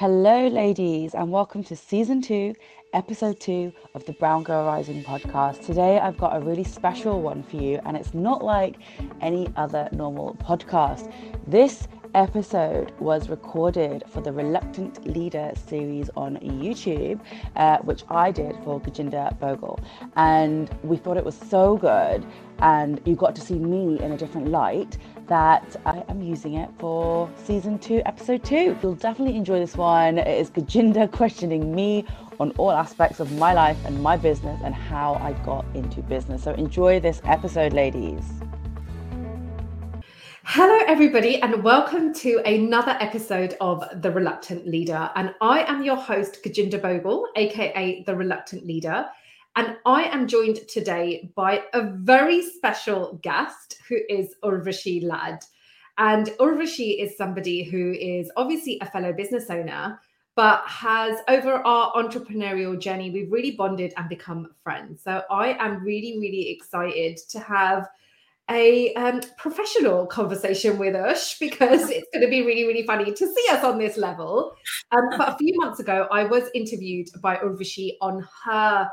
Hello, ladies, and welcome to season two, episode two of the Brown Girl Rising podcast. Today, I've got a really special one for you, and it's not like any other normal podcast. This episode was recorded for the Reluctant Leader series on YouTube, uh, which I did for Gurjinder Bhogal. And we thought it was so good, and you got to see me in a different light that I am using it for season two, episode two. You'll definitely enjoy this one. It is Gurjinder questioning me on all aspects of my life and my business and how I got into business. So enjoy this episode, ladies. Hello, everybody, and welcome to another episode of The Reluctant Leader. And I am your host, Gurjinder Bhogal, aka The Reluctant Leader. And I am joined today by a very special guest who is Urvashi Lad. And Urvashi is somebody who is obviously a fellow business owner, but has over our entrepreneurial journey, we've really bonded and become friends. So I am really, really excited to have a um, professional conversation with us because it's going to be really, really funny to see us on this level. Um, but a few months ago, I was interviewed by Urvashi on her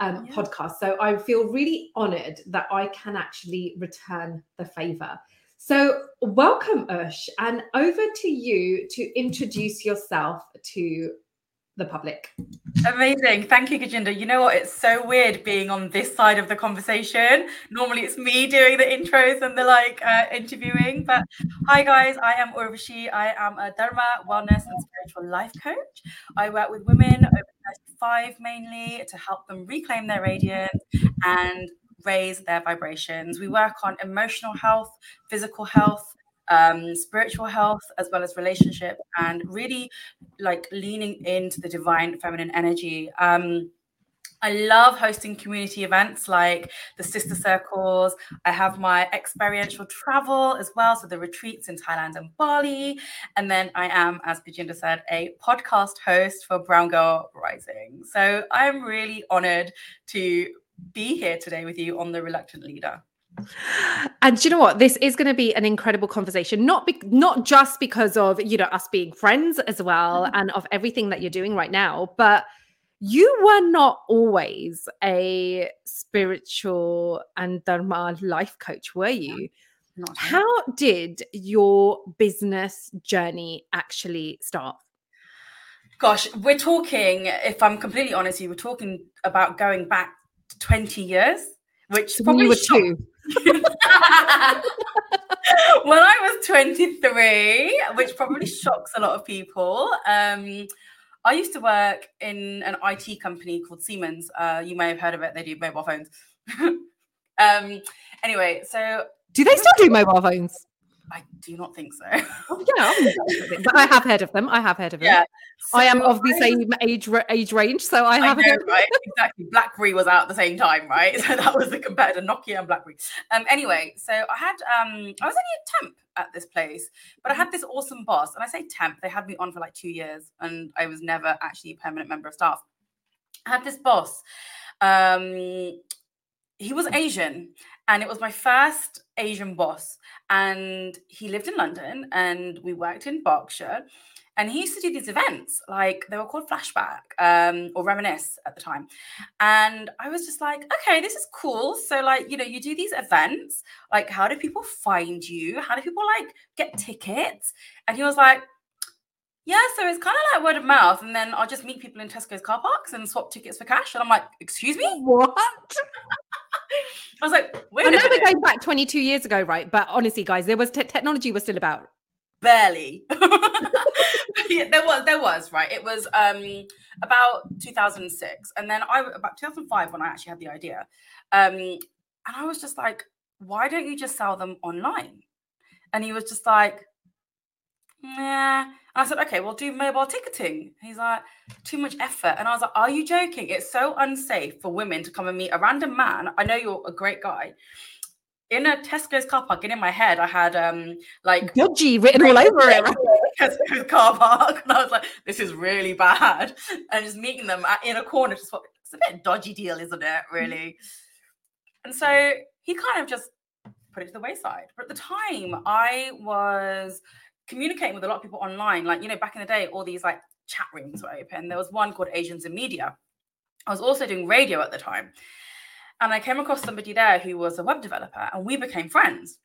um, yeah. podcast. So I feel really honored that I can actually return the favor. So, welcome, Ush, and over to you to introduce yourself to the public. Amazing. Thank you, Gurjinder. You know what? It's so weird being on this side of the conversation. Normally it's me doing the intros and the like uh, interviewing. But hi, guys. I am Urvashi. I am a Dharma, wellness, and spiritual life coach. I work with women over 35 mainly to help them reclaim their radiance and raise their vibrations. We work on emotional health, physical health, um, spiritual health as well as relationship and really like leaning into the divine feminine energy um, I love hosting community events like the sister circles. I have my experiential travel as well, so the retreats in Thailand and Bali. And then I am, as Gurjinder said, a podcast host for Brown Girl Rising. So I'm really honored to be here today with you on The Reluctant Leader. And you know what? This is going to be an incredible conversation. Not be- not just because of you know us being friends as well, mm-hmm. and of everything that you're doing right now, but you were not always a spiritual and dharma life coach, were you? How did your business journey actually start? Gosh, we're talking. If I'm completely honest, you were talking about going back 20 years, which so probably you were two. when I was 23, which probably shocks a lot of people, um, I used to work in an IT company called Siemens. Uh, you may have heard of it. They do mobile phones. um, anyway, so do they still do mobile phones? I do not think so. Oh, yeah, but I have heard of them. I have heard of them. Yeah, so I am of the same age age range, so I have. I know, right? Exactly. BlackBerry was out at the same time, right? So that was the competitor, Nokia and BlackBerry. Um. Anyway, so I had um, I was only a temp at this place, but I had this awesome boss, and I say temp. They had me on for like two years, and I was never actually a permanent member of staff. I had this boss. Um, he was Asian, and it was my first Asian boss. And he lived in London and we worked in Berkshire. And he used to do these events, like they were called Flashback um, or Reminisce at the time. And I was just like, okay, this is cool. So, like, you know, you do these events. Like, how do people find you? How do people like get tickets? And he was like, yeah, so it's kind of like word of mouth, and then I'll just meet people in Tesco's car parks and swap tickets for cash. And I'm like, excuse me, what? I was like, wait. I know we're going back 22 years ago, right? But honestly, guys, there was te- technology was still about. Barely. yeah, there was, there was, right? It was um about 2006, and then I about 2005 when I actually had the idea, um, and I was just like, why don't you just sell them online? And he was just like, yeah. I said, okay, we'll do mobile ticketing. He's like, too much effort. And I was like, are you joking? It's so unsafe for women to come and meet a random man. I know you're a great guy. In a Tesco's car park, and in my head, I had um like dodgy written all over it. Tesco's car park, and I was like, "This is really bad." And just meeting them in a corner, just it's a bit dodgy deal, isn't it? Really. And so he kind of just put it to the wayside. But at the time, I was communicating with a lot of people online. Like, you know, back in the day, all these like chat rooms were open. There was one called Asians in Media. I was also doing radio at the time. And I came across somebody there who was a web developer and we became friends.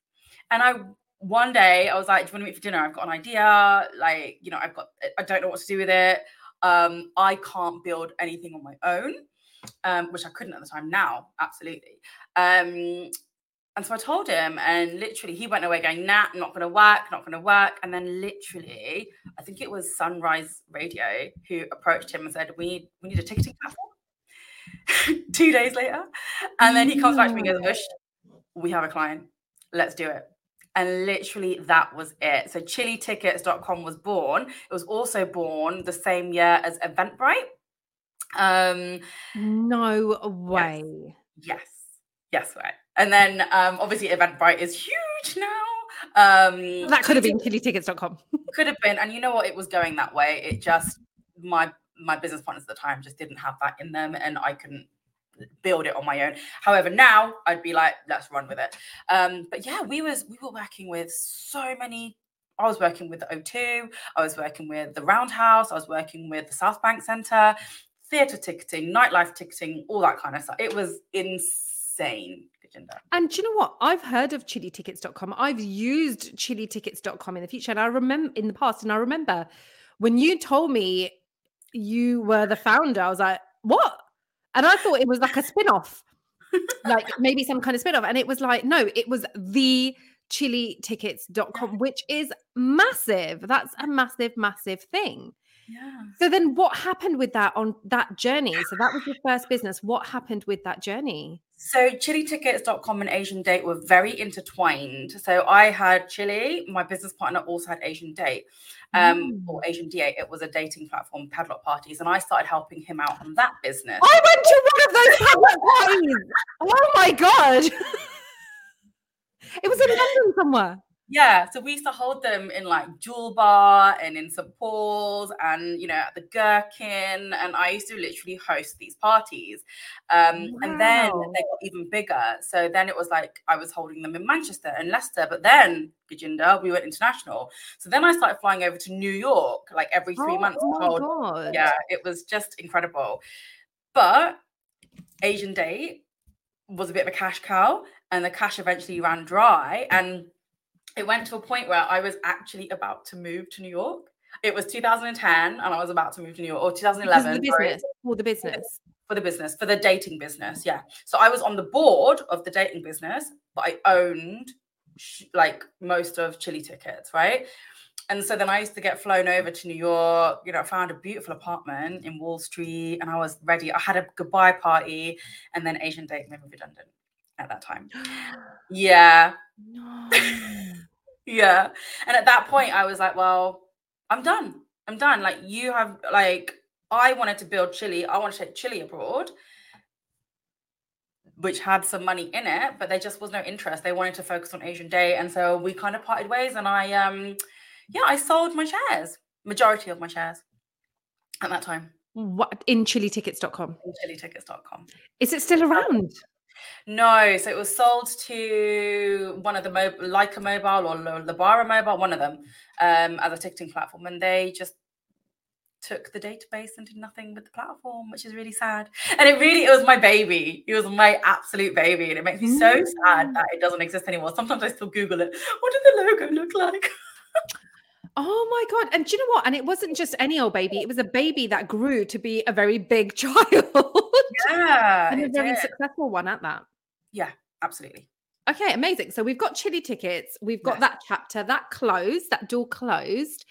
And I one day I was like, Do you want to meet for dinner? I've got an idea. Like, you know, I've got I don't know what to do with it. Um, I can't build anything on my own, um, which I couldn't at the time. Now, absolutely. Um, and so I told him, and literally he went away going, nah, not going to work, not going to work. And then literally, I think it was Sunrise Radio who approached him and said, we need, we need a ticketing platform. Two days later. And then he comes back to me and goes, Ush, we have a client. Let's do it. And literally that was it. So chilitickets.com was born. It was also born the same year as Eventbrite. Um, no way. Yes. Yes, yes right. And then um, obviously Eventbrite is huge now. Um, that could have been chilitickets.com. could have been. And you know what? It was going that way. It just, my my business partners at the time just didn't have that in them and I couldn't build it on my own. However, now I'd be like, let's run with it. Um, but yeah, we was we were working with so many. I was working with the O2, I was working with the Roundhouse, I was working with the South Bank Centre, theatre ticketing, nightlife ticketing, all that kind of stuff. It was insane. And do you know what? I've heard of chilitickets.com. I've used chilitickets.com in the future. And I remember in the past, and I remember when you told me you were the founder, I was like, what? And I thought it was like a spin off, like maybe some kind of spin off. And it was like, no, it was the chilitickets.com, which is massive. That's a massive, massive thing. Yeah. So then what happened with that on that journey? So that was your first business. What happened with that journey? So chilitickets.com and Asian Date were very intertwined. So I had Chili, my business partner also had Asian Date um, mm. or Asian D8. It was a dating platform, padlock parties, and I started helping him out on that business. I went to one of those padlock parties. Oh my god! it was in London somewhere. Yeah, so we used to hold them in like Jewel Bar and in St Paul's and you know at the Gherkin, and I used to literally host these parties. Um, wow. And then they got even bigger. So then it was like I was holding them in Manchester and Leicester, but then Gurjinder, we went international. So then I started flying over to New York like every three oh, months. Oh hold, God. Yeah, it was just incredible. But Asian Date was a bit of a cash cow, and the cash eventually ran dry and it went to a point where I was actually about to move to New York. It was 2010 and I was about to move to New York or 2011. the business, for the business. For the business, for the dating business. Yeah. So I was on the board of the dating business, but I owned like most of Chili Tickets, right? And so then I used to get flown over to New York. You know, I found a beautiful apartment in Wall Street and I was ready. I had a goodbye party and then Asian Date made me redundant at that time. Yeah. No. yeah. And at that point, I was like, well, I'm done. I'm done. Like, you have, like, I wanted to build Chili. I want to take Chili abroad, which had some money in it, but there just was no interest. They wanted to focus on Asian Date. And so we kind of parted ways. And I, um, yeah, I sold my shares, majority of my shares at that time. What in chilitickets.com? In chilitickets.com. Is it still around? No, so it was sold to one of the mo- Lyca Mobile or Lebara Mobile, one of them, um, as a ticketing platform, and they just took the database and did nothing with the platform, which is really sad. And it really, it was my baby. It was my absolute baby, and it makes me so sad mm. that it doesn't exist anymore. Sometimes I still Google it. What did the logo look like? Oh my god! And do you know what? And it wasn't just any old baby; it was a baby that grew to be a very big child. Yeah, and a very did. successful one at that. Yeah, absolutely. Okay, amazing. So we've got chili tickets. We've got yes. that chapter that closed, that door closed.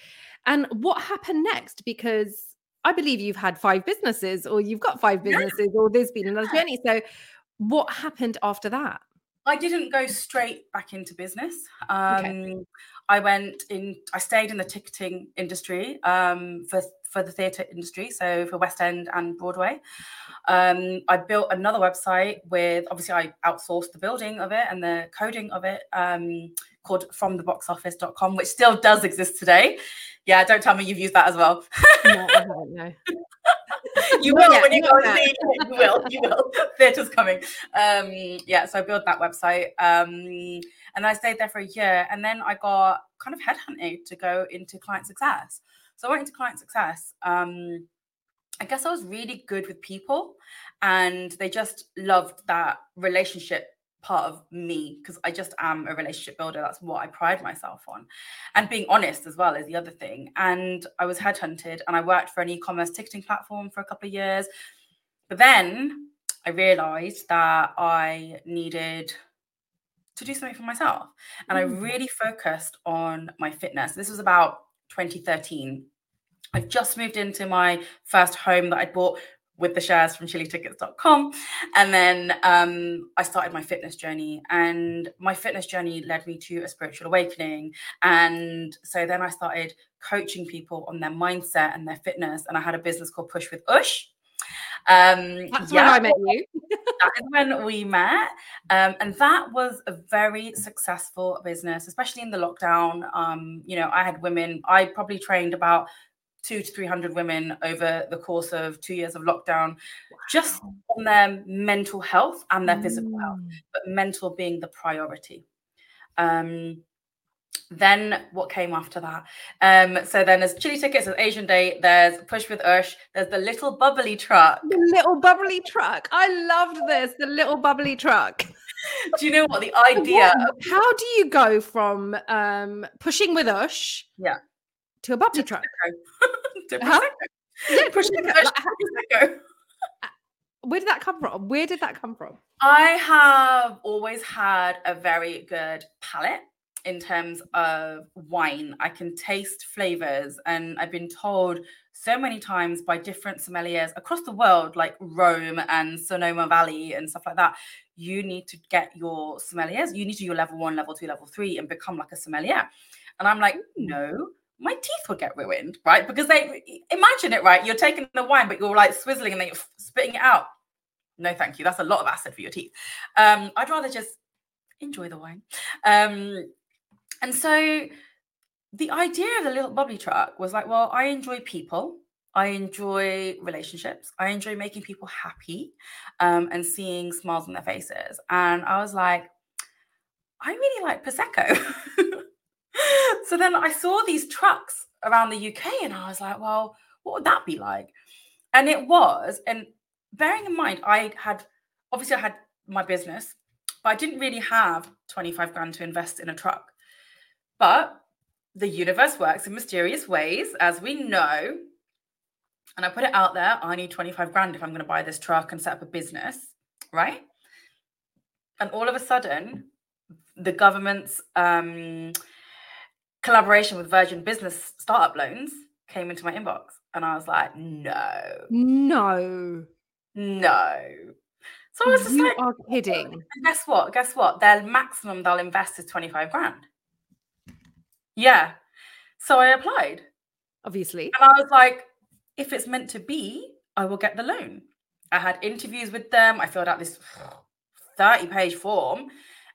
And what happened next? Because I believe you've had five businesses, or you've got five businesses, yeah. or there's been another journey. So, what happened after that? I didn't go straight back into business. Um, okay. I went in. I stayed in the ticketing industry um, for for the theatre industry, so for West End and Broadway. Um, I built another website with obviously I outsourced the building of it and the coding of it um, called fromtheboxoffice.com, which still does exist today. Yeah, don't tell me you've used that as well. no, I haven't, no. you will yeah, when you go and see it. You will, you will. Theatre's coming. Um, yeah, so I built that website. Um, and I stayed there for a year. And then I got kind of headhunted to go into client success. So I went into client success. Um, I guess I was really good with people and they just loved that relationship part of me because I just am a relationship builder. That's what I pride myself on. And being honest as well is the other thing. And I was headhunted and I worked for an e commerce ticketing platform for a couple of years. But then I realized that I needed to do something for myself. And I mm. really focused on my fitness. This was about 2013. I've just moved into my first home that I bought with the shares from chilitickets.com. And then um, I started my fitness journey, and my fitness journey led me to a spiritual awakening. And so then I started coaching people on their mindset and their fitness. And I had a business called Push with Ush. Um, That's yeah, when I met you. that is when we met. Um, and that was a very successful business, especially in the lockdown. Um, you know, I had women, I probably trained about two to 300 women over the course of two years of lockdown, wow. just on their mental health and their mm. physical health, mm. but mental being the priority. Um, then what came after that? Um, so then there's chili tickets, there's Asian Date, there's Push with Ush, there's the little bubbly truck. The little bubbly truck. I loved this, the little bubbly truck. do you know what the idea? What, how do you go from um, pushing with Ush? Yeah to a bubbly truck. huh? Yeah, Prosecco. Uh, where did that come from? Where did that come from? I have always had a very good palate in terms of wine. I can taste flavors, and I've been told so many times by different sommeliers across the world, like Rome and Sonoma Valley and stuff like that. You need to get your sommeliers, you need to do your level one, level two, level three, and become like a sommelier. And I'm like, mm. no, my teeth would get ruined, right? Because they imagine it, right? You're taking the wine, but you're like swizzling and then you're spitting it out. No, thank you. That's a lot of acid for your teeth. Um, I'd rather just enjoy the wine. Um, and so the idea of the little bubbly truck was like, well, I enjoy people. I enjoy relationships. I enjoy making people happy um, and seeing smiles on their faces. And I was like, I really like Prosecco. so then I saw these trucks around the UK and I was like, well, what would that be like? And it was, and bearing in mind, I had obviously I had my business, but I didn't really have 25 grand to invest in a truck. But the universe works in mysterious ways, as we know. And I put it out there I need 25 grand if I'm going to buy this truck and set up a business, right? And all of a sudden, the government's um, collaboration with Virgin Business Startup Loans came into my inbox, and I was like, no, no, no. So I was just you like, are kidding. And guess what? Guess what? Their maximum they'll invest is 25 grand. Yeah. So I applied. Obviously. And I was like, if it's meant to be, I will get the loan. I had interviews with them. I filled out this 30 page form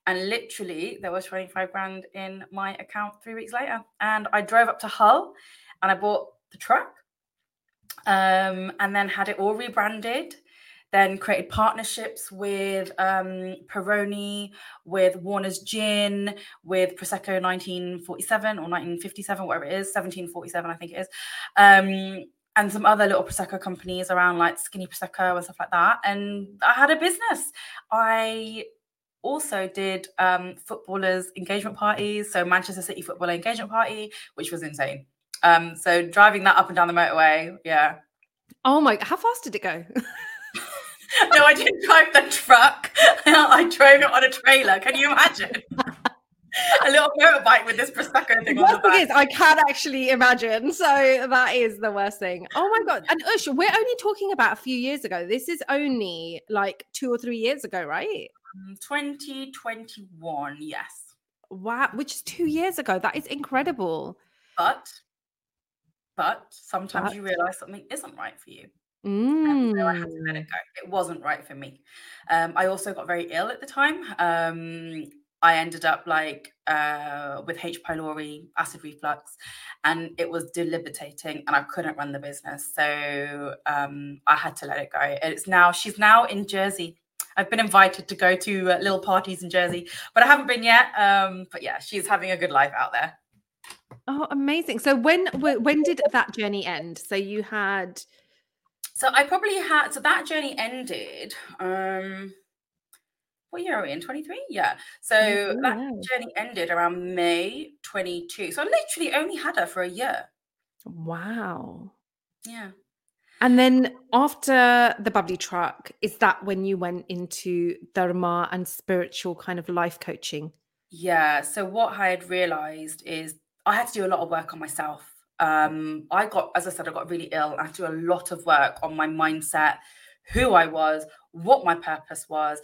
and literally, there was 25 grand in my account three weeks later. And I drove up to Hull and I bought the truck um, and then had it all rebranded. Then created partnerships with um, Peroni, with Warner's Gin, with Prosecco 1947 or 1957, whatever it is, 1747, I think it is. Um, and some other little prosecco companies around like skinny prosecco and stuff like that and i had a business i also did um, footballers engagement parties. So Manchester City footballer engagement party, which was insane. Um, so driving that up and down the motorway, yeah. Oh my! How fast did it go? no, I didn't drive the truck. I drove it on a trailer. Can you imagine? a little motorbike with this prosecco thing. On the worst thing is, I can actually imagine. So that is the worst thing. Oh my god! And Ush, we're only talking about a few years ago. This is only like two or three years ago, right? 2021, yes. Wow, which is two years ago. That is incredible. But, but sometimes but. you realize something isn't right for you. Mm. So I had to let it mm. go. It wasn't right for me. Um, I also got very ill at the time. Um, I ended up like uh, with H. pylori, acid reflux, and it was debilitating, and I couldn't run the business. So um, I had to let it go. It's now she's now in Jersey. I've been invited to go to uh, little parties in Jersey, but I haven't been yet. Um, but yeah, she's having a good life out there. Oh, amazing. So when when did that journey end? So you had so I probably had so that journey ended um what year are we in 23 yeah so oh, that journey ended around may 22 so i literally only had her for a year wow yeah and then after the bubbly truck, is that when you went into dharma and spiritual kind of life coaching? Yeah. So what I had realized is I had to do a lot of work on myself. Um, I got, as I said, I got really ill. I had to do a lot of work on my mindset, who I was, what my purpose was.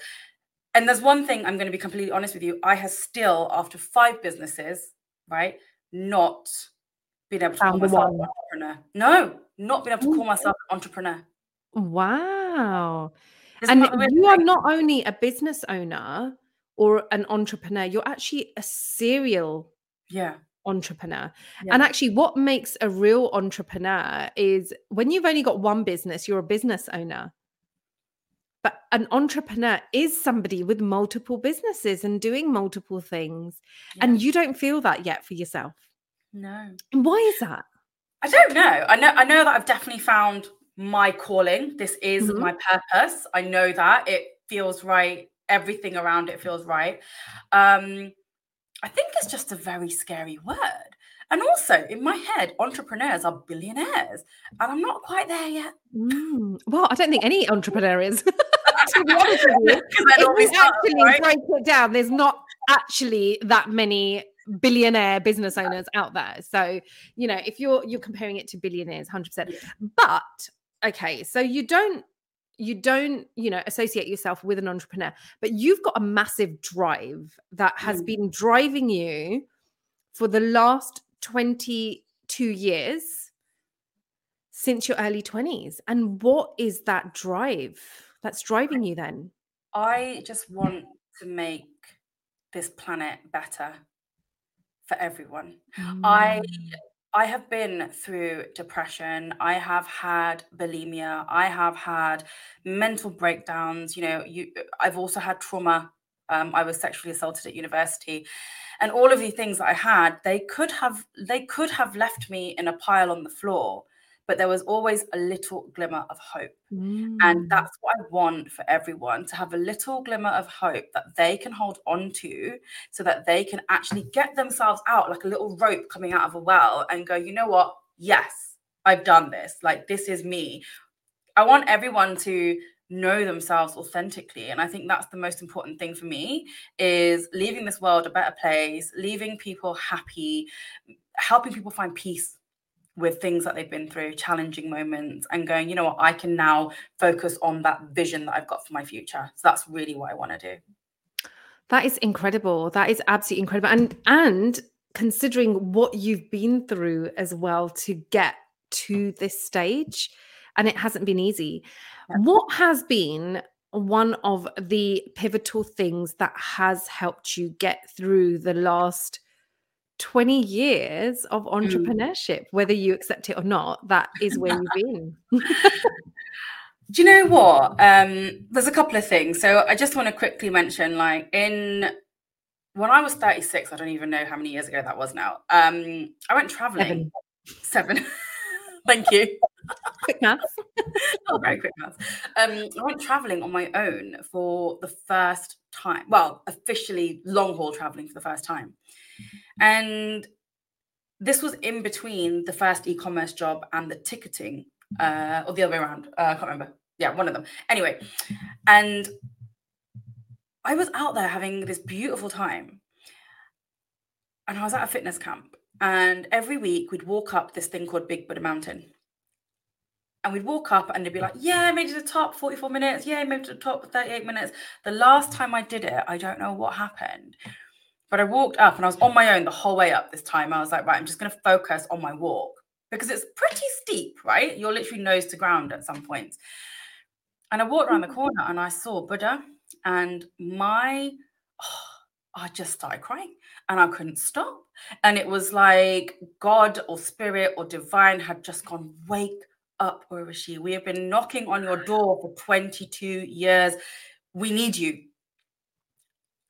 And there's one thing I'm going to be completely honest with you. I have still, after five businesses, right, not been able to Found call myself an entrepreneur. No, not been able to call myself an entrepreneur. Wow. Isn't and you are not only a business owner or an entrepreneur, you're actually a serial yeah entrepreneur. Yeah. And actually, what makes a real entrepreneur is when you've only got one business, you're a business owner. But an entrepreneur is somebody with multiple businesses and doing multiple things. Yeah. And you don't feel that yet for yourself. No. And why is that? I don't know. I know I know that I've definitely found my calling. This is mm-hmm. my purpose. I know that. It feels right. Everything around it feels right. Um, I think it's just a very scary word. And also in my head, entrepreneurs are billionaires. And I'm not quite there yet. Mm. Well, I don't think any entrepreneur is. to be honest with you, if we actually right? break it down, there's not actually that many billionaire business owners out there. So, you know, if you're you're comparing it to billionaires 100%. But okay, so you don't you don't, you know, associate yourself with an entrepreneur, but you've got a massive drive that has mm. been driving you for the last 22 years since your early 20s. And what is that drive that's driving you then? I just want to make this planet better for everyone. Mm. I I have been through depression. I have had bulimia. I have had mental breakdowns. You know, you I've also had trauma. Um, I was sexually assaulted at university, and all of the things that I had, they could have they could have left me in a pile on the floor but there was always a little glimmer of hope. Mm. And that's what I want for everyone to have a little glimmer of hope that they can hold on to so that they can actually get themselves out like a little rope coming out of a well and go, you know what? Yes, I've done this. Like, this is me. I want everyone to know themselves authentically and i think that's the most important thing for me is leaving this world a better place leaving people happy helping people find peace with things that they've been through, challenging moments, and going, you know what, I can now focus on that vision that I've got for my future. So that's really what I want to do. That is incredible. That is absolutely incredible. And and considering what you've been through as well to get to this stage, and it hasn't been easy. Yeah. What has been one of the pivotal things that has helped you get through the last 20 years of mm. entrepreneurship, mm. whether you accept it or not, that is where you've been. Do you know what? Um, there's a couple of things. So I just want to quickly mention, like in when I was 36, I don't even know how many years ago that was now. Um, I went traveling. Seven. Seven. Thank you. quick math. oh, very quick maths. Um, I went traveling on my own for the first time. Well, officially long haul traveling for the first time. And this was in between the first e-commerce job and the ticketing, uh, or the other way around. Uh, I can't remember. Yeah, one of them. Anyway, and I was out there having this beautiful time, and I was at a fitness camp. And every week we'd walk up this thing called Big Buddha Mountain. And we'd walk up and they'd be like, Yeah, I made it to the top 44 minutes. Yeah, I made it to the top 38 minutes. The last time I did it, I don't know what happened. But I walked up and I was on my own the whole way up this time. I was like, right, I'm just going to focus on my walk because it's pretty steep, right? You're literally nose to ground at some points. And I walked around the corner and I saw Buddha and my, oh, I just started crying and I couldn't stop. And it was like God or spirit or divine had just gone, wake up, Urvashi. We have been knocking on your door for 22 years. We need you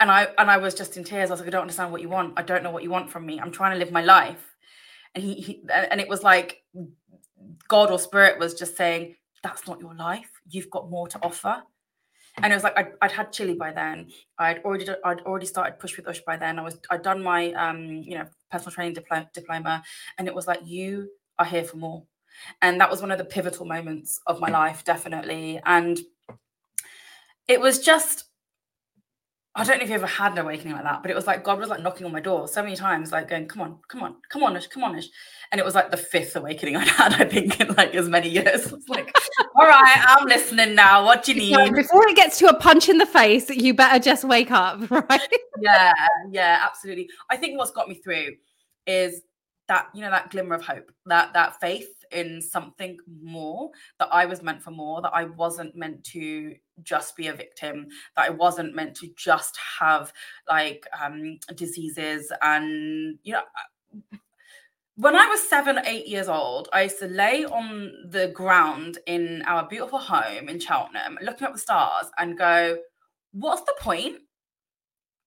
and I and I was just in tears. I was like, I don't understand what you want. I don't know what you want from me. I'm trying to live my life. and he, he and it was like God or spirit was just saying, that's not your life. You've got more to offer. And it was like I'd, I'd had chili by then. I'd already I'd already started push with Ush by then. I was I'd done my um you know personal training diploma, diploma, and it was like you are here for more. And that was one of the pivotal moments of my life, definitely. And it was just I don't know if you ever had an awakening like that, but it was like God was like knocking on my door so many times, like going, "Come on, come on, come on, Ish, come on, Ish," and it was like the fifth awakening I'd had, I think, in like as many years. It's like, "All right, I'm listening now. What do you need?" So before it gets to a punch in the face, you better just wake up, right? yeah, yeah, absolutely. I think what's got me through is that you know that glimmer of hope, that that faith in something more that I was meant for more, that I wasn't meant to just be a victim, that I wasn't meant to just have like um, diseases and, you know, when I was seven, eight years old, I used to lay on the ground in our beautiful home in Cheltenham, looking at the stars and go, What's the point?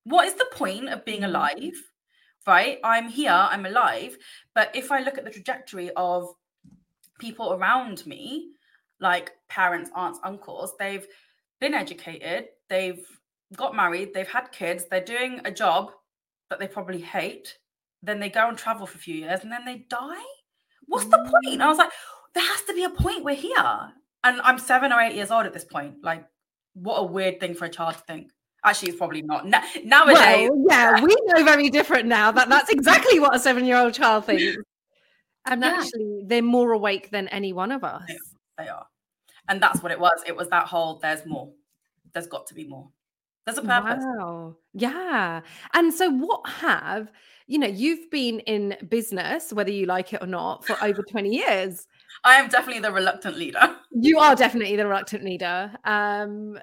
What is the point of being mm. alive? Right? I'm here, I'm alive. But if I look at the trajectory of people around me, like parents, aunts, uncles, they've been educated, they've got married, they've had kids, they're doing a job that they probably hate. Then they go and travel for a few years and then they die. What's the point? And I was like, there has to be a point. We're here. And I'm seven or eight years old at this point. Like, what a weird thing for a child to think. Actually, it's probably not. nowadays. Well, yeah, we know very different now that that's exactly what a seven year old child thinks. And yeah. actually, they're more awake than any one of us. They are. And that's what it was. It was that whole there's more. There's got to be more. There's a purpose. Wow. Yeah. And so, what have, you know, you've been in business, whether you like it or not, for over 20 years. I am definitely the reluctant leader. You are definitely the reluctant leader. Um,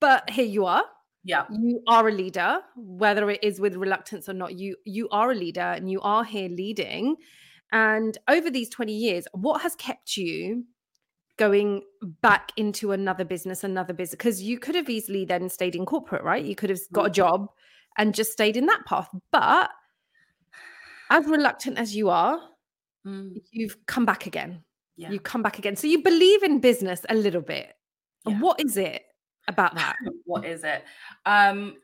but here you are. Yeah. You are a leader, whether it is with reluctance or not. You you are a leader and you are here leading. And over these 20 years, what has kept you going back into another business, another business? Because you could have easily then stayed in corporate, right? You could have got a mm-hmm. job and just stayed in that path. But as reluctant as you are, mm. you've come back again. Yeah. You come back again. So you believe in business a little bit. Yeah. What is it about that? what is it? Um,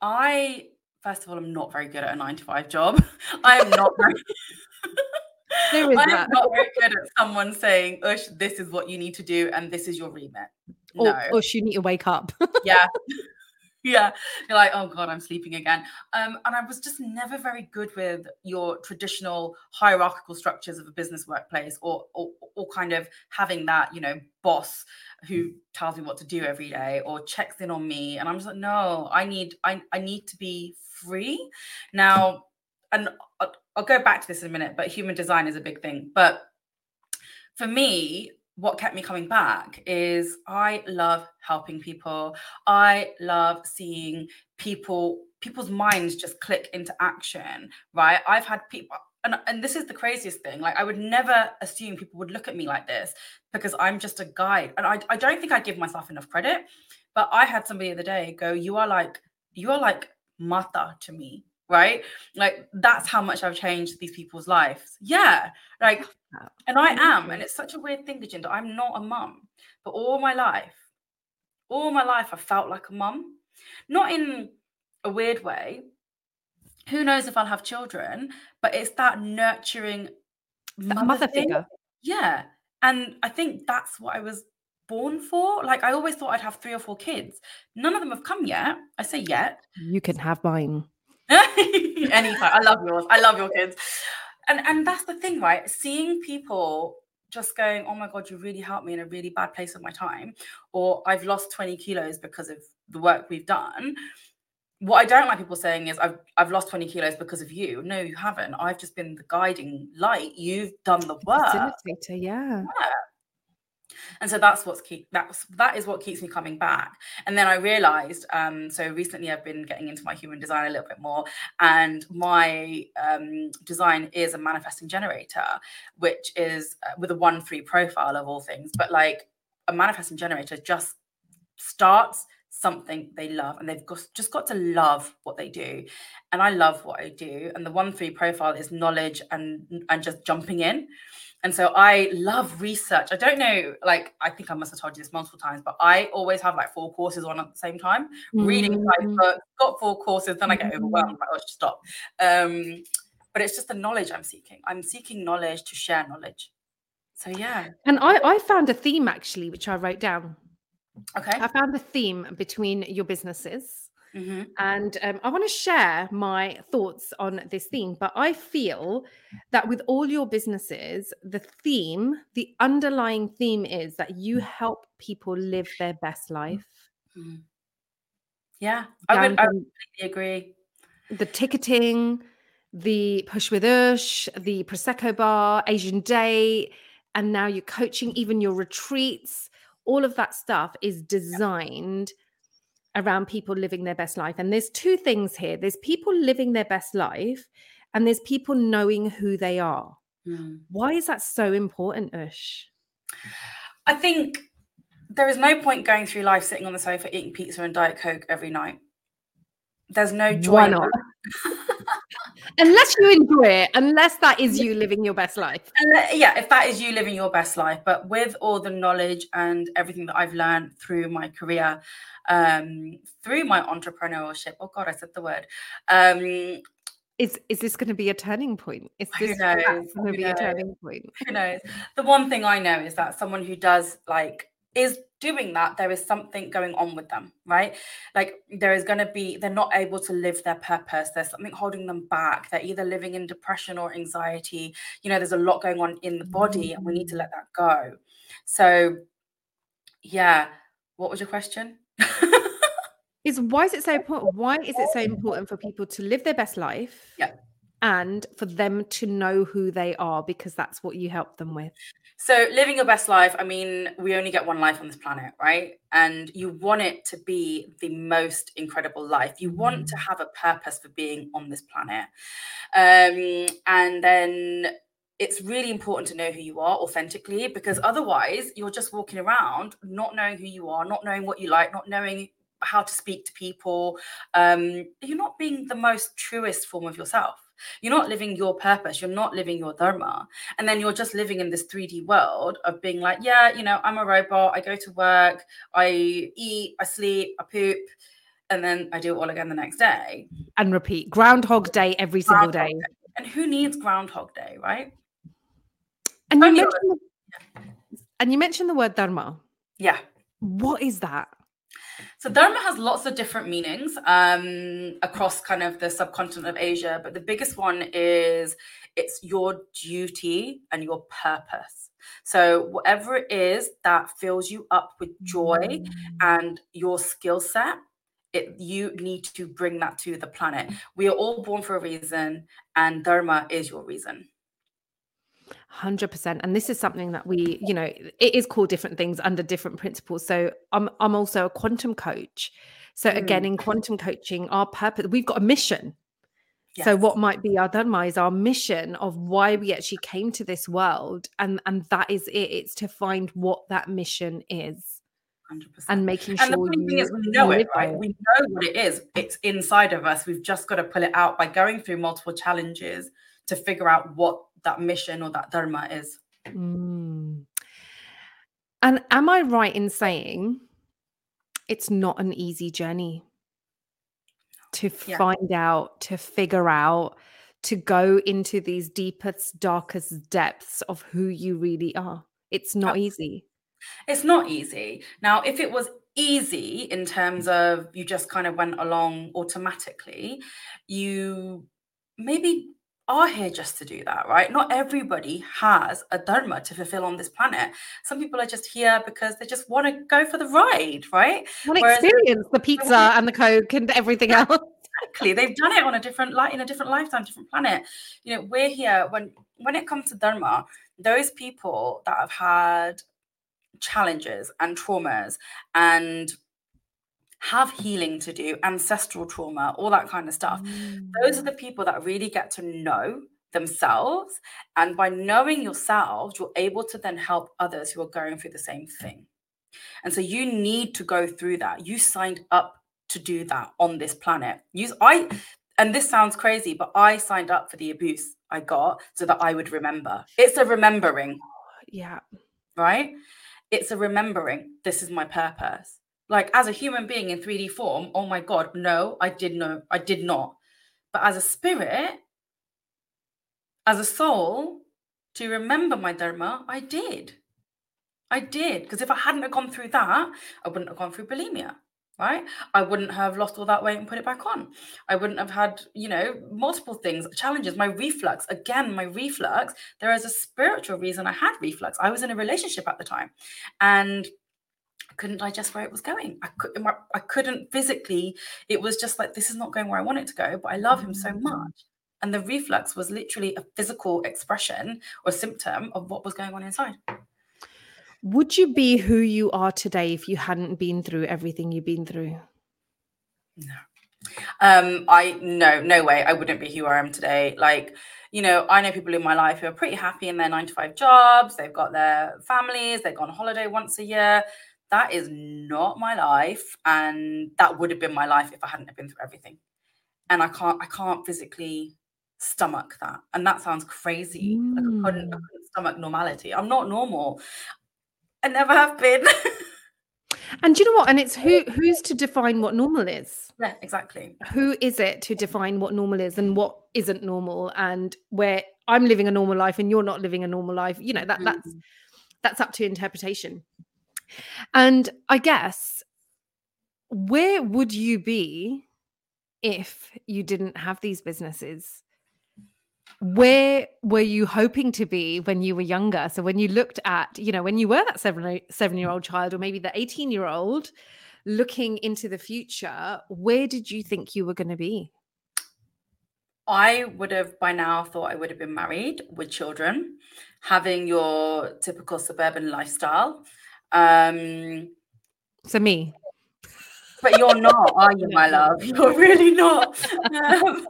I first of all, I'm not very good at a nine to five job. I am not very. There is I'm that. not very good at someone saying, Ush, this is what you need to do, and this is your remit. No. Or, Ush, you need to wake up. yeah. Yeah. You're like, oh God, I'm sleeping again. Um, and I was just never very good with your traditional hierarchical structures of a business workplace or, or or kind of having that, you know, boss who tells me what to do every day or checks in on me. And I'm just like, no, I need I, I need to be free. Now, and I'll go back to this in a minute, but human design is a big thing. But for me, what kept me coming back is I love helping people. I love seeing people people's minds just click into action, right? I've had people and, and this is the craziest thing. Like I would never assume people would look at me like this because I'm just a guide. And I, I don't think I give myself enough credit. But I had somebody the other day go, You are like, you are like mother to me right? Like that's how much I've changed these people's lives. Yeah, like, and I am, and it's such a weird thing, Gurjinder. I'm not a mum, but all my life, all my life, I felt like a mum, not in a weird way. Who knows if I'll have children, but it's that nurturing mother, mother figure. Yeah, and I think that's what I was born for. Like I always thought I'd have three or four kids. None of them have come yet. I say yet. You can have mine. Anytime. I love yours. I love your kids. And and that's the thing, right? Seeing people just going, oh my God, you really helped me in a really bad place of my time, or I've lost 20 kilos because of the work we've done. What I don't like people saying is, I've, I've lost 20 kilos because of you. No, you haven't. I've just been the guiding light. You've done the work. Facilitator, yeah. yeah and so that's what's keep that's that is what keeps me coming back. And then i realized um so recently i've been getting into my human design a little bit more and my um, design is a manifesting generator which is uh, with a one three profile of all things but like a manifesting generator just starts something they love and they've got, just got to love what they do. And i love what i do and the one three profile is knowledge and and just jumping in and so i love research. I don't know like i think i must have told you this multiple times but i always have like four courses on at the same time. Mm-hmm. reading five books got four courses then i get overwhelmed like oh just stop. Um but it's just the knowledge i'm seeking. I'm seeking knowledge to share knowledge. So yeah. And i i found a theme actually which i wrote down. Okay. I found a theme between your businesses. Mm-hmm. And um, I want to share my thoughts on this theme. But I feel that with all your businesses, the theme, the underlying theme is that you help people live their best life. Mm-hmm. Yeah, I would, I would agree. The ticketing, the push with Ush, the Prosecco bar, Asian Date, and now you're coaching even your retreats all of that stuff is designed around people living their best life. And there's two things here there's people living their best life, and there's people knowing who they are. Mm. Why is that so important, Ush? I think there is no point going through life sitting on the sofa eating pizza and Diet Coke every night. There's no joy. Why not? unless you enjoy it, unless that is you living your best life. yeah, if that is you living your best life, but with all the knowledge and everything that I've learned through my career, um, through my entrepreneurship. Oh God, I said the word. Um, is is this going to be a turning point? Is this going to be knows? a turning point? Who knows? The one thing I know is that someone who does like is doing that, there is something going on with them, right? Like there is going to be, they're not able to live their purpose. There's something holding them back. They're either living in depression or anxiety. You know, there's a lot going on in the body and we need to let that go. So, yeah. What was your question? is why is it so important? Why is it so important for people to live their best life? Yeah. And for them to know who they are because that's what you help them with. So, living your best life, I mean, we only get one life on this planet, right? And you want it to be the most incredible life. You want to mm. have a purpose for being on this planet. Um, and then it's really important to know who you are authentically because otherwise, you're just walking around not knowing who you are, not knowing what you like, not knowing how to speak to people. Um, you're not being the most truest form of yourself. You're not living your purpose. You're not living your dharma. And then you're just living in this 3D world of being like, yeah, you know, I'm a robot. I go to work, I eat, I sleep, I poop, and then I do it all again the next day. And repeat Groundhog Day every single day. day. And who needs Groundhog Day, right? And you, mentioned the, and you mentioned the word dharma. Yeah. What is that? So dharma has lots of different meanings um, across kind of the subcontinent of Asia, but the biggest one is it's your duty and your purpose. So whatever it is that fills you up with joy mm. and your skill set, it, you need to bring that to the planet. We are all born for a reason, and dharma is your reason. 100% and this is something that we you know it is called different things under different principles. So i'm i'm also a quantum coach. So mm. again in quantum coaching our purpose we've got a mission. Yes. so what might be our dharma is our mission of why we actually came to this world and and that is it. It's to find what that mission is. 100%. and making sure and the thing is we know it right? we know what it is. It's inside of us. We've just got to pull it out by going through multiple challenges to figure out what that mission or that dharma is. Mm. And am I right in saying it's not an easy journey to yeah. find out, to figure out, to go into these deepest, darkest depths of who you really are? It's not easy. It's not easy. Now, if it was easy in terms of you just kind of went along automatically, you maybe are here just to do that, right? Not everybody has a dharma to fulfill on this planet. Some people are just here because they just want to go for the ride, right? Want to experience the pizza and the coke and everything else. Exactly, they've done it on a different light in a different lifetime, different planet. You know, we're here when when it comes to dharma. Those people that have had challenges and traumas and have healing to do, ancestral trauma, all that kind of stuff. Mm. Those are the mm. people that really get to know themselves. And by knowing yourselves, you're able to then help others who are going through the same thing. And so you need to go through that. You signed up to do that on this planet. You, I, and this sounds crazy, but I signed up for the abuse I got so that I would remember. It's a remembering. Yeah. Right? It's a remembering. This is my purpose. Like as a human being in 3D form, oh my God, no, I did no, I did not. But as a spirit, as a soul, to remember my dharma, I did. I did. Because if I hadn't have gone through that, I wouldn't have gone through bulimia right? I wouldn't have lost all that weight and put it back on. I wouldn't have had, you know, multiple things, challenges. My reflux, again, my reflux, there is a spiritual reason I had reflux. I was in a relationship at the time and couldn't digest where it was going. I, could, I couldn't physically, it was just like, this is not going where I want it to go, but I love him so mm. much. And the reflux was literally a physical expression or symptom of what was going on inside. Would you be who you are today if you hadn't been through everything you've been through? No. Um, I no, no way. I wouldn't be who I am today. Like, you know, I know people in my life who are pretty happy in their nine to five jobs. They've got their families. They go on holiday once a year. That is not my life, and that would have been my life if I hadn't been through everything. And I can't, I can't physically stomach that. And that sounds crazy. Mm. Like I couldn't, I mm. couldn't stomach normality. I'm not normal. I never have been. and do you know what? And it's who who's to define what normal is. Yeah, exactly. Who is it to define what normal is and what isn't normal and where I'm living a normal life and you're not living a normal life. You know, that mm-hmm. that's that's up to interpretation. And I guess where would you be if you didn't have these businesses? where were you hoping to be when you were younger? So when you looked at you know when you were that seven seven year old child or maybe the 18 year old looking into the future where did you think you were going to be? I would have by now thought i would have been married with children having your typical suburban lifestyle um so me but you're not are you my love you're really not um,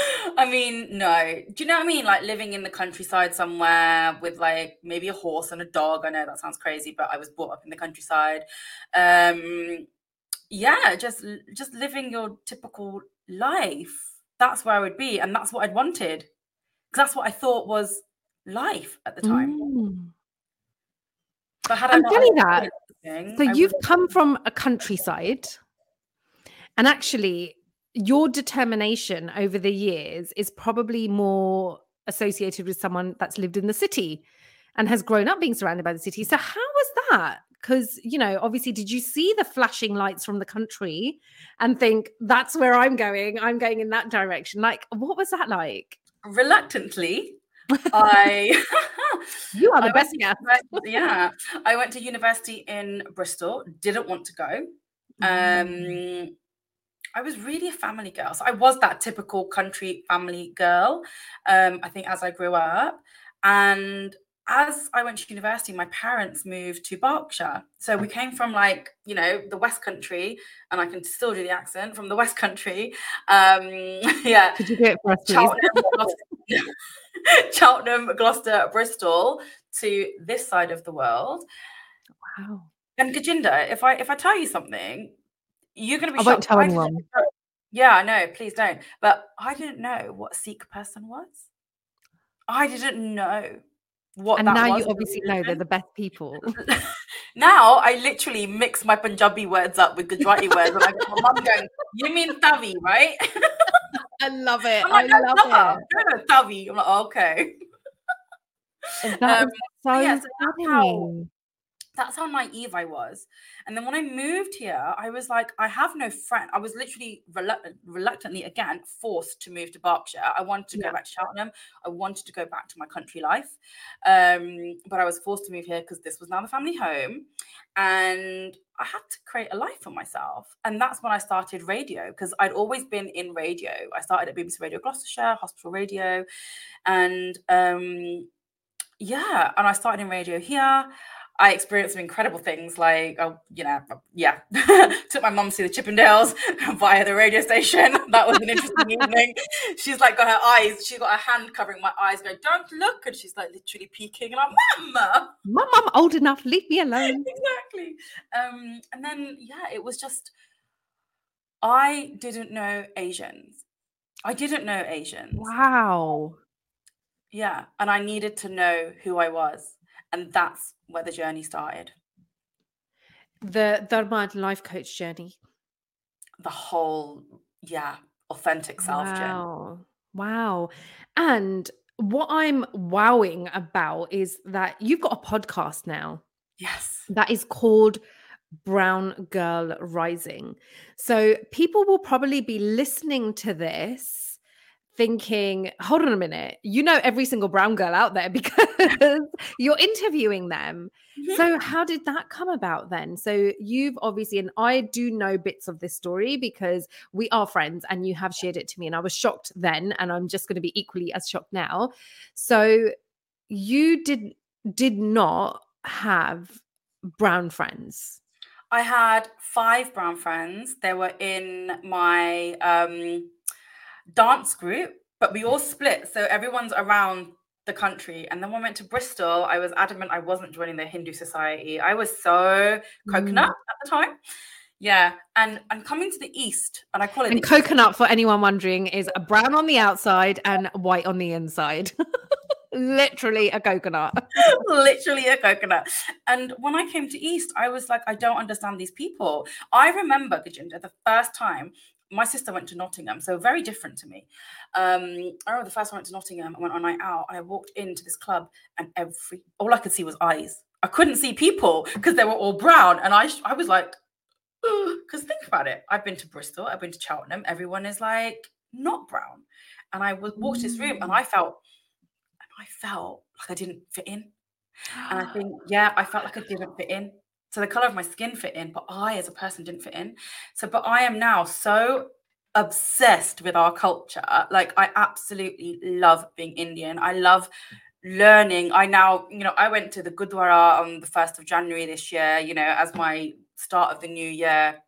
I mean, no. Do you know what I mean? Like living in the countryside somewhere with like maybe a horse and a dog. I know that sounds crazy, but I was brought up in the countryside. Um yeah, just just living your typical life. That's where I would be and that's what I'd wanted. Because that's what I thought was life at the time. But had I'm telling that. So I you've come from a countryside and actually your determination over the years is probably more associated with someone that's lived in the city and has grown up being surrounded by the city. So how was that? Because you know, obviously, did you see the flashing lights from the country and think that's where I'm going? I'm going in that direction. Like, what was that like? Reluctantly, I you are the I best guest. yeah, I went to university in Bristol. Didn't want to go. Mm. Um, I was really a family girl. So I was that typical country family girl. Um, I think as I grew up, and as I went to university, my parents moved to Berkshire. So we came from like, you know, the West Country, and I can still do the accent from the West Country. Um, yeah. Could you do it for us, Gloucester, Cheltenham, Gloucester, Bristol to this side of the world. Wow. And Gurjinder, if I if I tell you something, you're going to be. I won't tell anyone. Yeah, I know. Please don't. But I didn't know what Sikh person was. I didn't know what. And now you obviously know they're the best people. now I literally mix my Punjabi words up with Gujarati words, and I get my mum going, "You mean Tavi, right?" I love it. Like, I love no, it. No, no, Tavi. I'm like, oh, okay. That um, so yeah, so that's how that's how naive I was. And then when I moved here, I was like, I have no friend. I was literally reluctant, reluctantly again forced to move to Berkshire. I wanted to yeah. go back to Cheltenham. I wanted to go back to my country life. Um, but I was forced to move here because this was now the family home. And I had to create a life for myself. And that's when I started radio because I'd always been in radio. I started at BBC Radio Gloucestershire, hospital radio. And um, yeah, and I started in radio here. I experienced some incredible things like, oh, you know, yeah, took my mom to see the Chippendales via the radio station. That was an interesting evening. She's like got her eyes, she's got her hand covering my eyes, going, don't look. And she's like literally peeking. And I'm, Mama. Mom, I'm old enough. Leave me alone. exactly. Um, and then, yeah, it was just, I didn't know Asians. I didn't know Asians. Wow. Yeah. And I needed to know who I was. And that's where the journey started. The Dharma life coach journey. The whole, yeah, authentic self wow. journey. Wow. And what I'm wowing about is that you've got a podcast now. Yes. That is called Brown Girl Rising. So people will probably be listening to this thinking, hold on a minute, you know every single brown girl out there because you're interviewing them. Mm-hmm. So, how did that come about then? So, you've obviously, and I do know bits of this story because we are friends and you have shared it to me, and I was shocked then, and I'm just going to be equally as shocked now. So, you did did not have brown friends. I had five brown friends. They were in my um dance group, but we all split. So everyone's around the country. And then when I went to Bristol, I was adamant I wasn't joining the Hindu society. I was so coconut mm. at the time. Yeah, and and coming to the east, and I call it. And coconut east. for anyone wondering is a brown on the outside and white on the inside. Literally a coconut. Literally a coconut. And when I came to East, I was like, I don't understand these people. I remember Gurjinder the first time my sister went to Nottingham, so very different to me. Um, I remember the first time I went to Nottingham, I went on a night out, and I walked into this club, and every all I could see was eyes. I couldn't see people because they were all brown, and I I was like, because think about it. I've been to Bristol, I've been to Cheltenham. Everyone is like not brown, and I was walked this room, and I felt, and I felt like I didn't fit in. And I think, yeah, I felt like I didn't fit in. So the color of my skin fit in, but I as a person didn't fit in. So, but I am now so obsessed with our culture. Like, I absolutely love being Indian. I love learning. I now, you know, I went to the Gurdwara on the 1st of January this year, you know, as my start of the new year.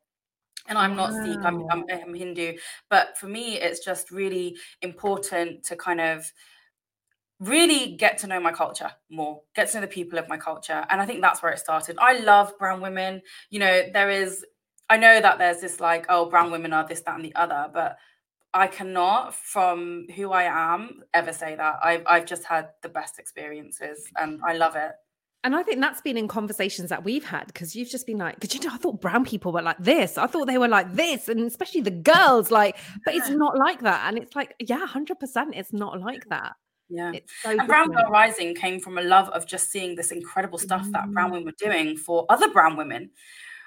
And I'm not wow. Sikh, I'm, I'm, I'm Hindu. But for me, it's just really important to kind of really get to know my culture more, get to know the people of my culture. And I think that's where it started. I love brown women. You know, there is, I know that there's this like, oh, brown women are this, that, and the other, but I cannot, from who I am, ever say that. I've, I've just had the best experiences and I love it. And I think that's been in conversations that we've had because you've just been like, did you know, I thought brown people were like this. I thought they were like this. And especially the girls, like, but it's not like that. And it's like, yeah, 100%, it's not like that. Yeah. So and Brown Girl Rising came from a love of just seeing this incredible stuff mm. that brown mm. women were doing for other brown women.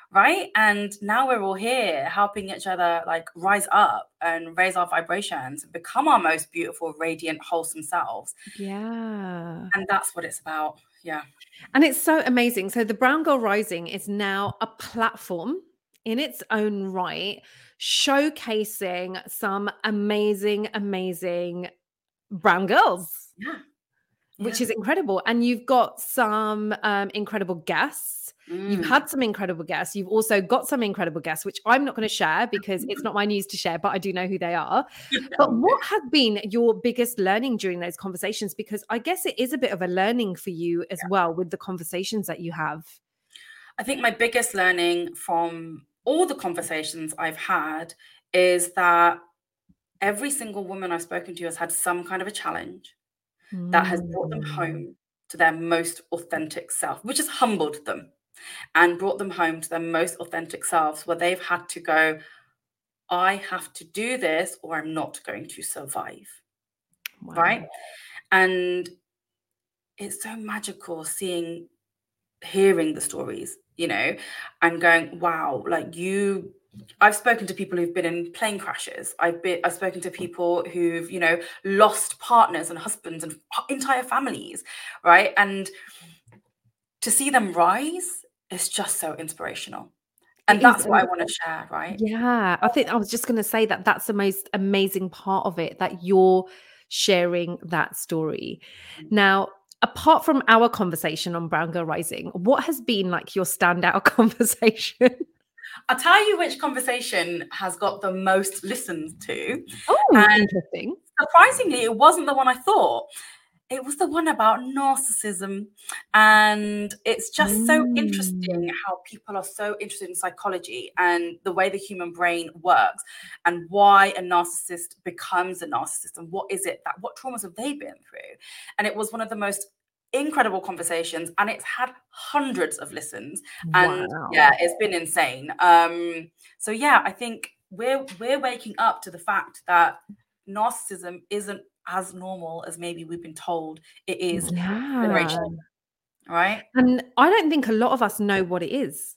Right. And now we're all here helping each other like rise up and raise our vibrations and become our most beautiful, radiant, wholesome selves. Yeah. And that's what it's about. Yeah. And it's so amazing. So the Brown Girl Rising is now a platform in its own right, showcasing some amazing, amazing brown girls. Yeah. Which yeah. is incredible. And you've got some um, incredible guests. Mm. You've had some incredible guests. You've also got some incredible guests, which I'm not going to share because it's not my news to share, but I do know who they are. but what has been your biggest learning during those conversations? Because I guess it is a bit of a learning for you as yeah. well with the conversations that you have. I think my biggest learning from all the conversations I've had is that every single woman I've spoken to has had some kind of a challenge mm. that has brought them mm. home to their most authentic self, which has humbled them and brought them home to their most authentic selves, where they've had to go, I have to do this or I'm not going to survive. Wow. Right. And it's so magical seeing, hearing the stories, you know, and going, wow, like you I've spoken to people who've been in plane crashes. I've been I've spoken to people who've, you know, lost partners and husbands and entire families, right? And to see them rise is just so inspirational. And that's what I want to share, right? Yeah. I think I was just going to say that that's the most amazing part of it that you're sharing that story. Mm. Now, apart from our conversation on Brown Girl Rising, what has been like your standout conversation? I'll tell you which conversation has got the most listened to. Oh, interesting. Surprisingly, it wasn't the one I thought. It was the one about narcissism. And it's just so Mm. interesting how people are so interested in psychology and the way the human brain works and why a narcissist becomes a narcissist and what is it that what traumas have they been through. And it was one of the most incredible conversations and it's had hundreds of listens and Wow. yeah it's been insane um so yeah i think we're we're waking up to the fact that narcissism isn't as normal as maybe we've been told it is yeah. right And I don't think a lot of us know what it is.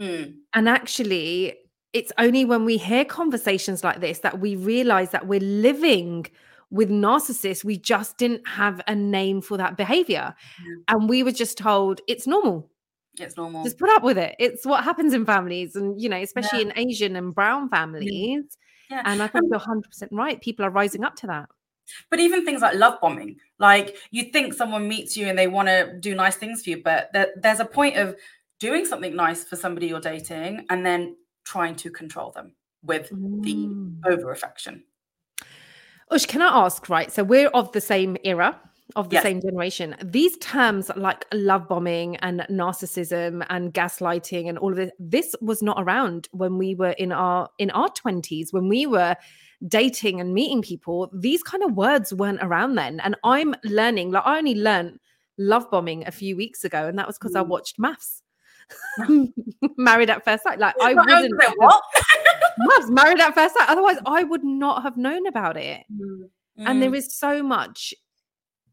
Mm, And actually, it's only when we hear conversations like this that we realize that we're living with narcissists. We just didn't have a name for that behavior. Yeah. And we were just told it's normal. it's normal Just put up with it. It's what happens in families. And, you know, especially in Asian and brown families. yeah And I think you're 100% right. People are rising up to that. but even things like love bombing like you think someone meets you and they want to do nice things for you but there, there's a point of doing something nice for somebody you're dating and then trying to control them with the Mm. over affection Ush, can I ask, right? So we're of the same era, of the Yes. same generation. These terms like love bombing and narcissism and gaslighting and all of this, this was not around when we were in our in our 20s, when we were dating and meeting people. These kind of words weren't around then. And I'm learning, like I only learned love bombing a few weeks ago, and that was because I Mm. watched MAFS. Married at first sight. Like I was wouldn't like, what MAFS, married at first sight. Otherwise, I would not have known about it and Mm. there is so much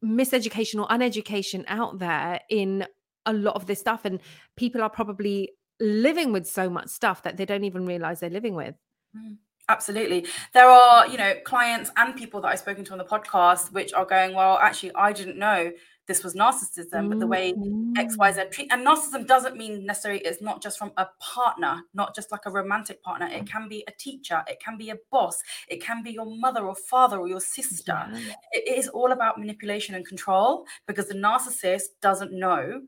miseducation or uneducation out there in a lot of this stuff and people are probably living with so much stuff that they don't even realize they're living with Absolutely. There are, you know, clients and people that I've spoken to on the podcast which are going, well, actually, I didn't know this was narcissism, but the way X, Y, Z treat. And narcissism doesn't mean necessarily it's not just from a partner, not just like a romantic partner. It can be a teacher, it can be a boss, it can be your mother or father or your sister. Yeah. It is all about manipulation and control because the narcissist doesn't know.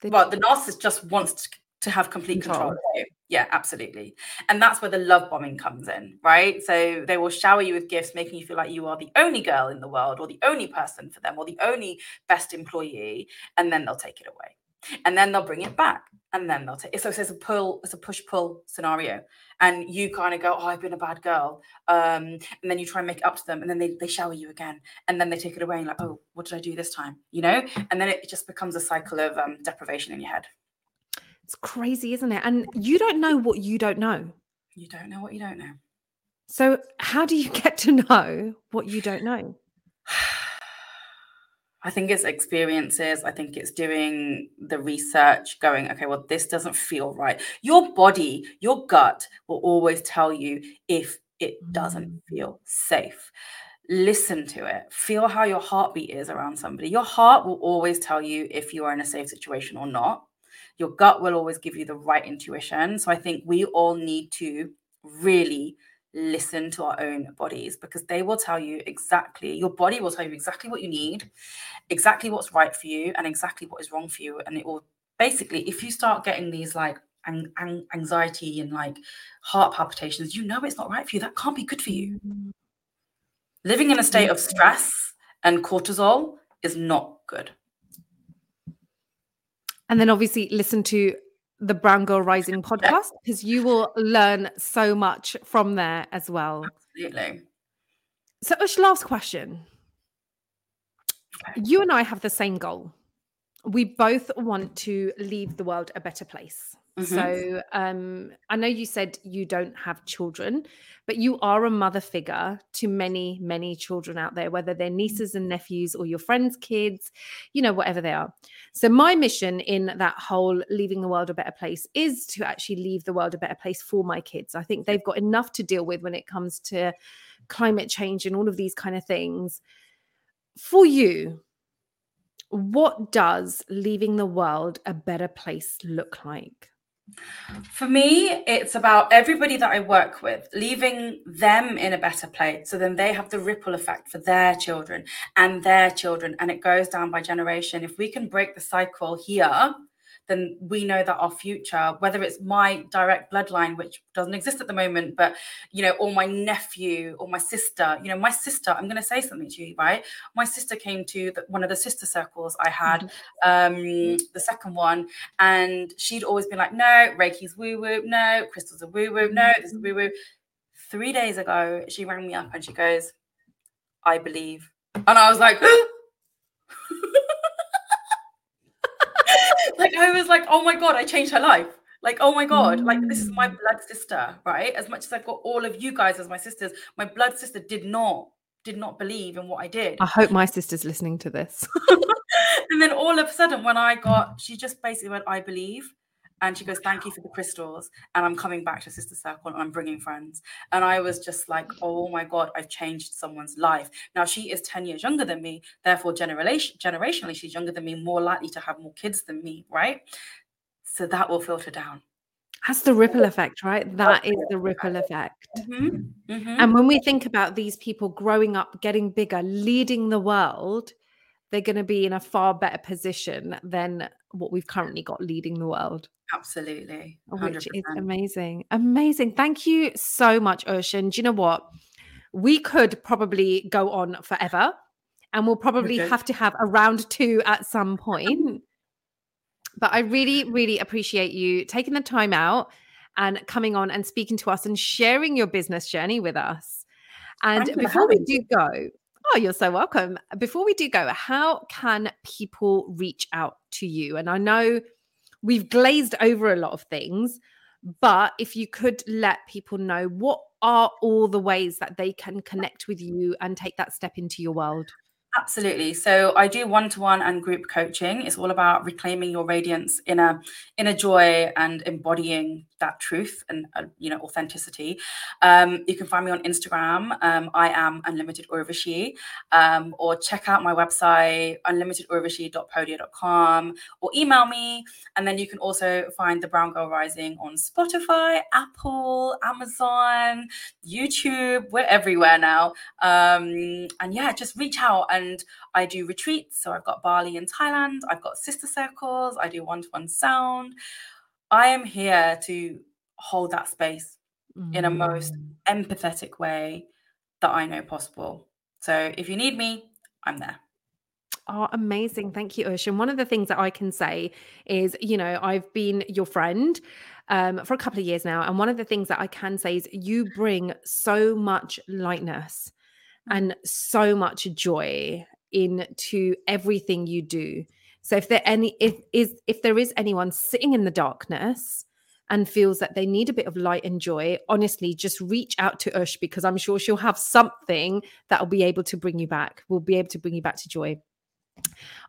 They- Well, the narcissist just wants to, to have complete control. Control. Yeah, absolutely. And that's where the love bombing comes in, right? So they will shower you with gifts, making you feel like you are the only girl in the world or the only person for them or the only best employee. And then they'll take it away. And then they'll bring it back. And then they'll take it. So it's a pull, it's a push-pull scenario. And you kind of go, Oh, I've been a bad girl. Um, and then you try and make it up to them, and then they, they shower you again. And then they take it away and like, oh, what did I do this time? You know? And then it just becomes a cycle of um, deprivation in your head. It's crazy isn't it and you don't know what you don't know You don't know what you don't know. so how do you get to know what you don't know I think it's experiences. I think it's doing the research, going, okay, well, this doesn't feel right. Your body, your gut will always tell you if it doesn't Mm. feel safe. Listen to it. Feel how your heartbeat is around somebody. Your heart will always tell you if you are in a safe situation or not. Your gut will always give you the right intuition. So I think we all need to really listen to our own bodies because they will tell you exactly, your body will tell you exactly what you need, exactly what's right for you, and exactly what is wrong for you. And it will basically, if you start getting these like an- an- anxiety and like heart palpitations, you know it's not right for you. That can't be good for you. Mm-hmm. Living in a state of stress and cortisol is not good. And then obviously listen to the brown girl rising podcast because you will learn so much from there as well Absolutely. So, Ush, last question. You and I have the same goal. We both want to leave the world a better place. Mhm. So, um, I know you said you don't have children, but you are a mother figure to many, many children out there, whether they're nieces and nephews or your friends' kids, you know, whatever they are. So, my mission in that whole leaving the world a better place is to actually leave the world a better place for my kids. I think they've got enough to deal with when it comes to climate change and all of these kind of things. For you, what does leaving the world a better place look like? For me, it's about everybody that I work with, leaving them in a better place. So then they have the ripple effect for their children and their children, and it goes down by generation. If we can break the cycle here, then we know that our future, whether it's my direct bloodline, which doesn't exist at the moment, but you know, or my nephew or my sister, you know, my sister, I'm going to say something to you, right? My sister came to the, one of the sister circles I had, mm-hmm. um, the second one, and she'd always been like, no, Reiki's woo woo, no, crystals are woo woo, no, this is woo woo. Three days ago, she rang me up and she goes, I believe. And I was like, like I was like, oh my god, I changed her life. Like, oh my god, like this is my mm. blood sister, right? As much as I've got all of you guys as my sisters, my blood sister did not did not believe in what I did. I hope my sister's listening to this. and then all of a sudden, when I got, she just basically went, I believe. And she goes, Thank you for the crystals. And I'm coming back to Sister Circle and I'm bringing friends. And I was just like, Oh my God, I've changed someone's life. Now, she is 10 years younger than me. Therefore, generation, generationally, she's younger than me, more likely to have more kids than me, right? So that will filter down. That's the ripple effect, right? That is the ripple effect. Mm-hmm. Mm-hmm. And when we think about these people growing up, getting bigger, leading the world, they're going to be in a far better position than what we've currently got leading the world. Absolutely. 100%. Which is amazing. Amazing. Thank you so much, Ocean. Do you know what? We could probably go on forever and we'll probably okay. have to have a round two at some point. but I really, really appreciate you taking the time out and coming on and speaking to us and sharing your business journey with us. And before we do go, Oh, you're so welcome. Before we do go, how can people reach out to you? And I know we've glazed over a lot of things, but if you could let people know what are all the ways that they can connect with you and take that step into your world? Absolutely. So I do one-to-one and group coaching. It's all about reclaiming your radiance in a in a joy and embodying that truth and uh, you know authenticity. Um, you can find me on Instagram. Um, I am Unlimited Urvashi, um, or check out my website unlimitedurvashi.podia.com, or email me. And then you can also find the Brown Girl Rising on Spotify, Apple, Amazon, YouTube. We're everywhere now. Um, and yeah, just reach out. And I do retreats. So I've got Bali in Thailand. I've got sister circles. I do one-to-one sound. I am here to hold that space mm. in a most mm. empathetic way that I know possible. So if you need me, I'm there. Oh, amazing. Thank you, Ush. And One of the things that I can say is, you know, I've been your friend um, for a couple of years now. And one of the things that I can say is you bring so much lightness. And so much joy into everything you do. So if there any if is if there is anyone sitting in the darkness and feels that they need a bit of light and joy, honestly, just reach out to Ush because I'm sure she'll have something that will be able to bring you back. Will be able to bring you back to joy.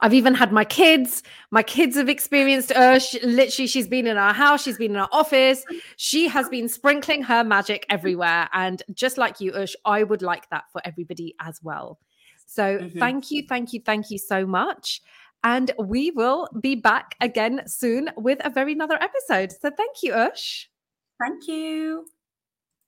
I've even had my kids. My kids have experienced Ush. Literally, she's been in our house, she's been in our office. She has been sprinkling her magic everywhere. And just like you, Ush, I would like that for everybody as well. So mm-hmm. thank you, thank you, thank you so much. And we will be back again soon with a very another episode. So thank you, Ush. Thank you.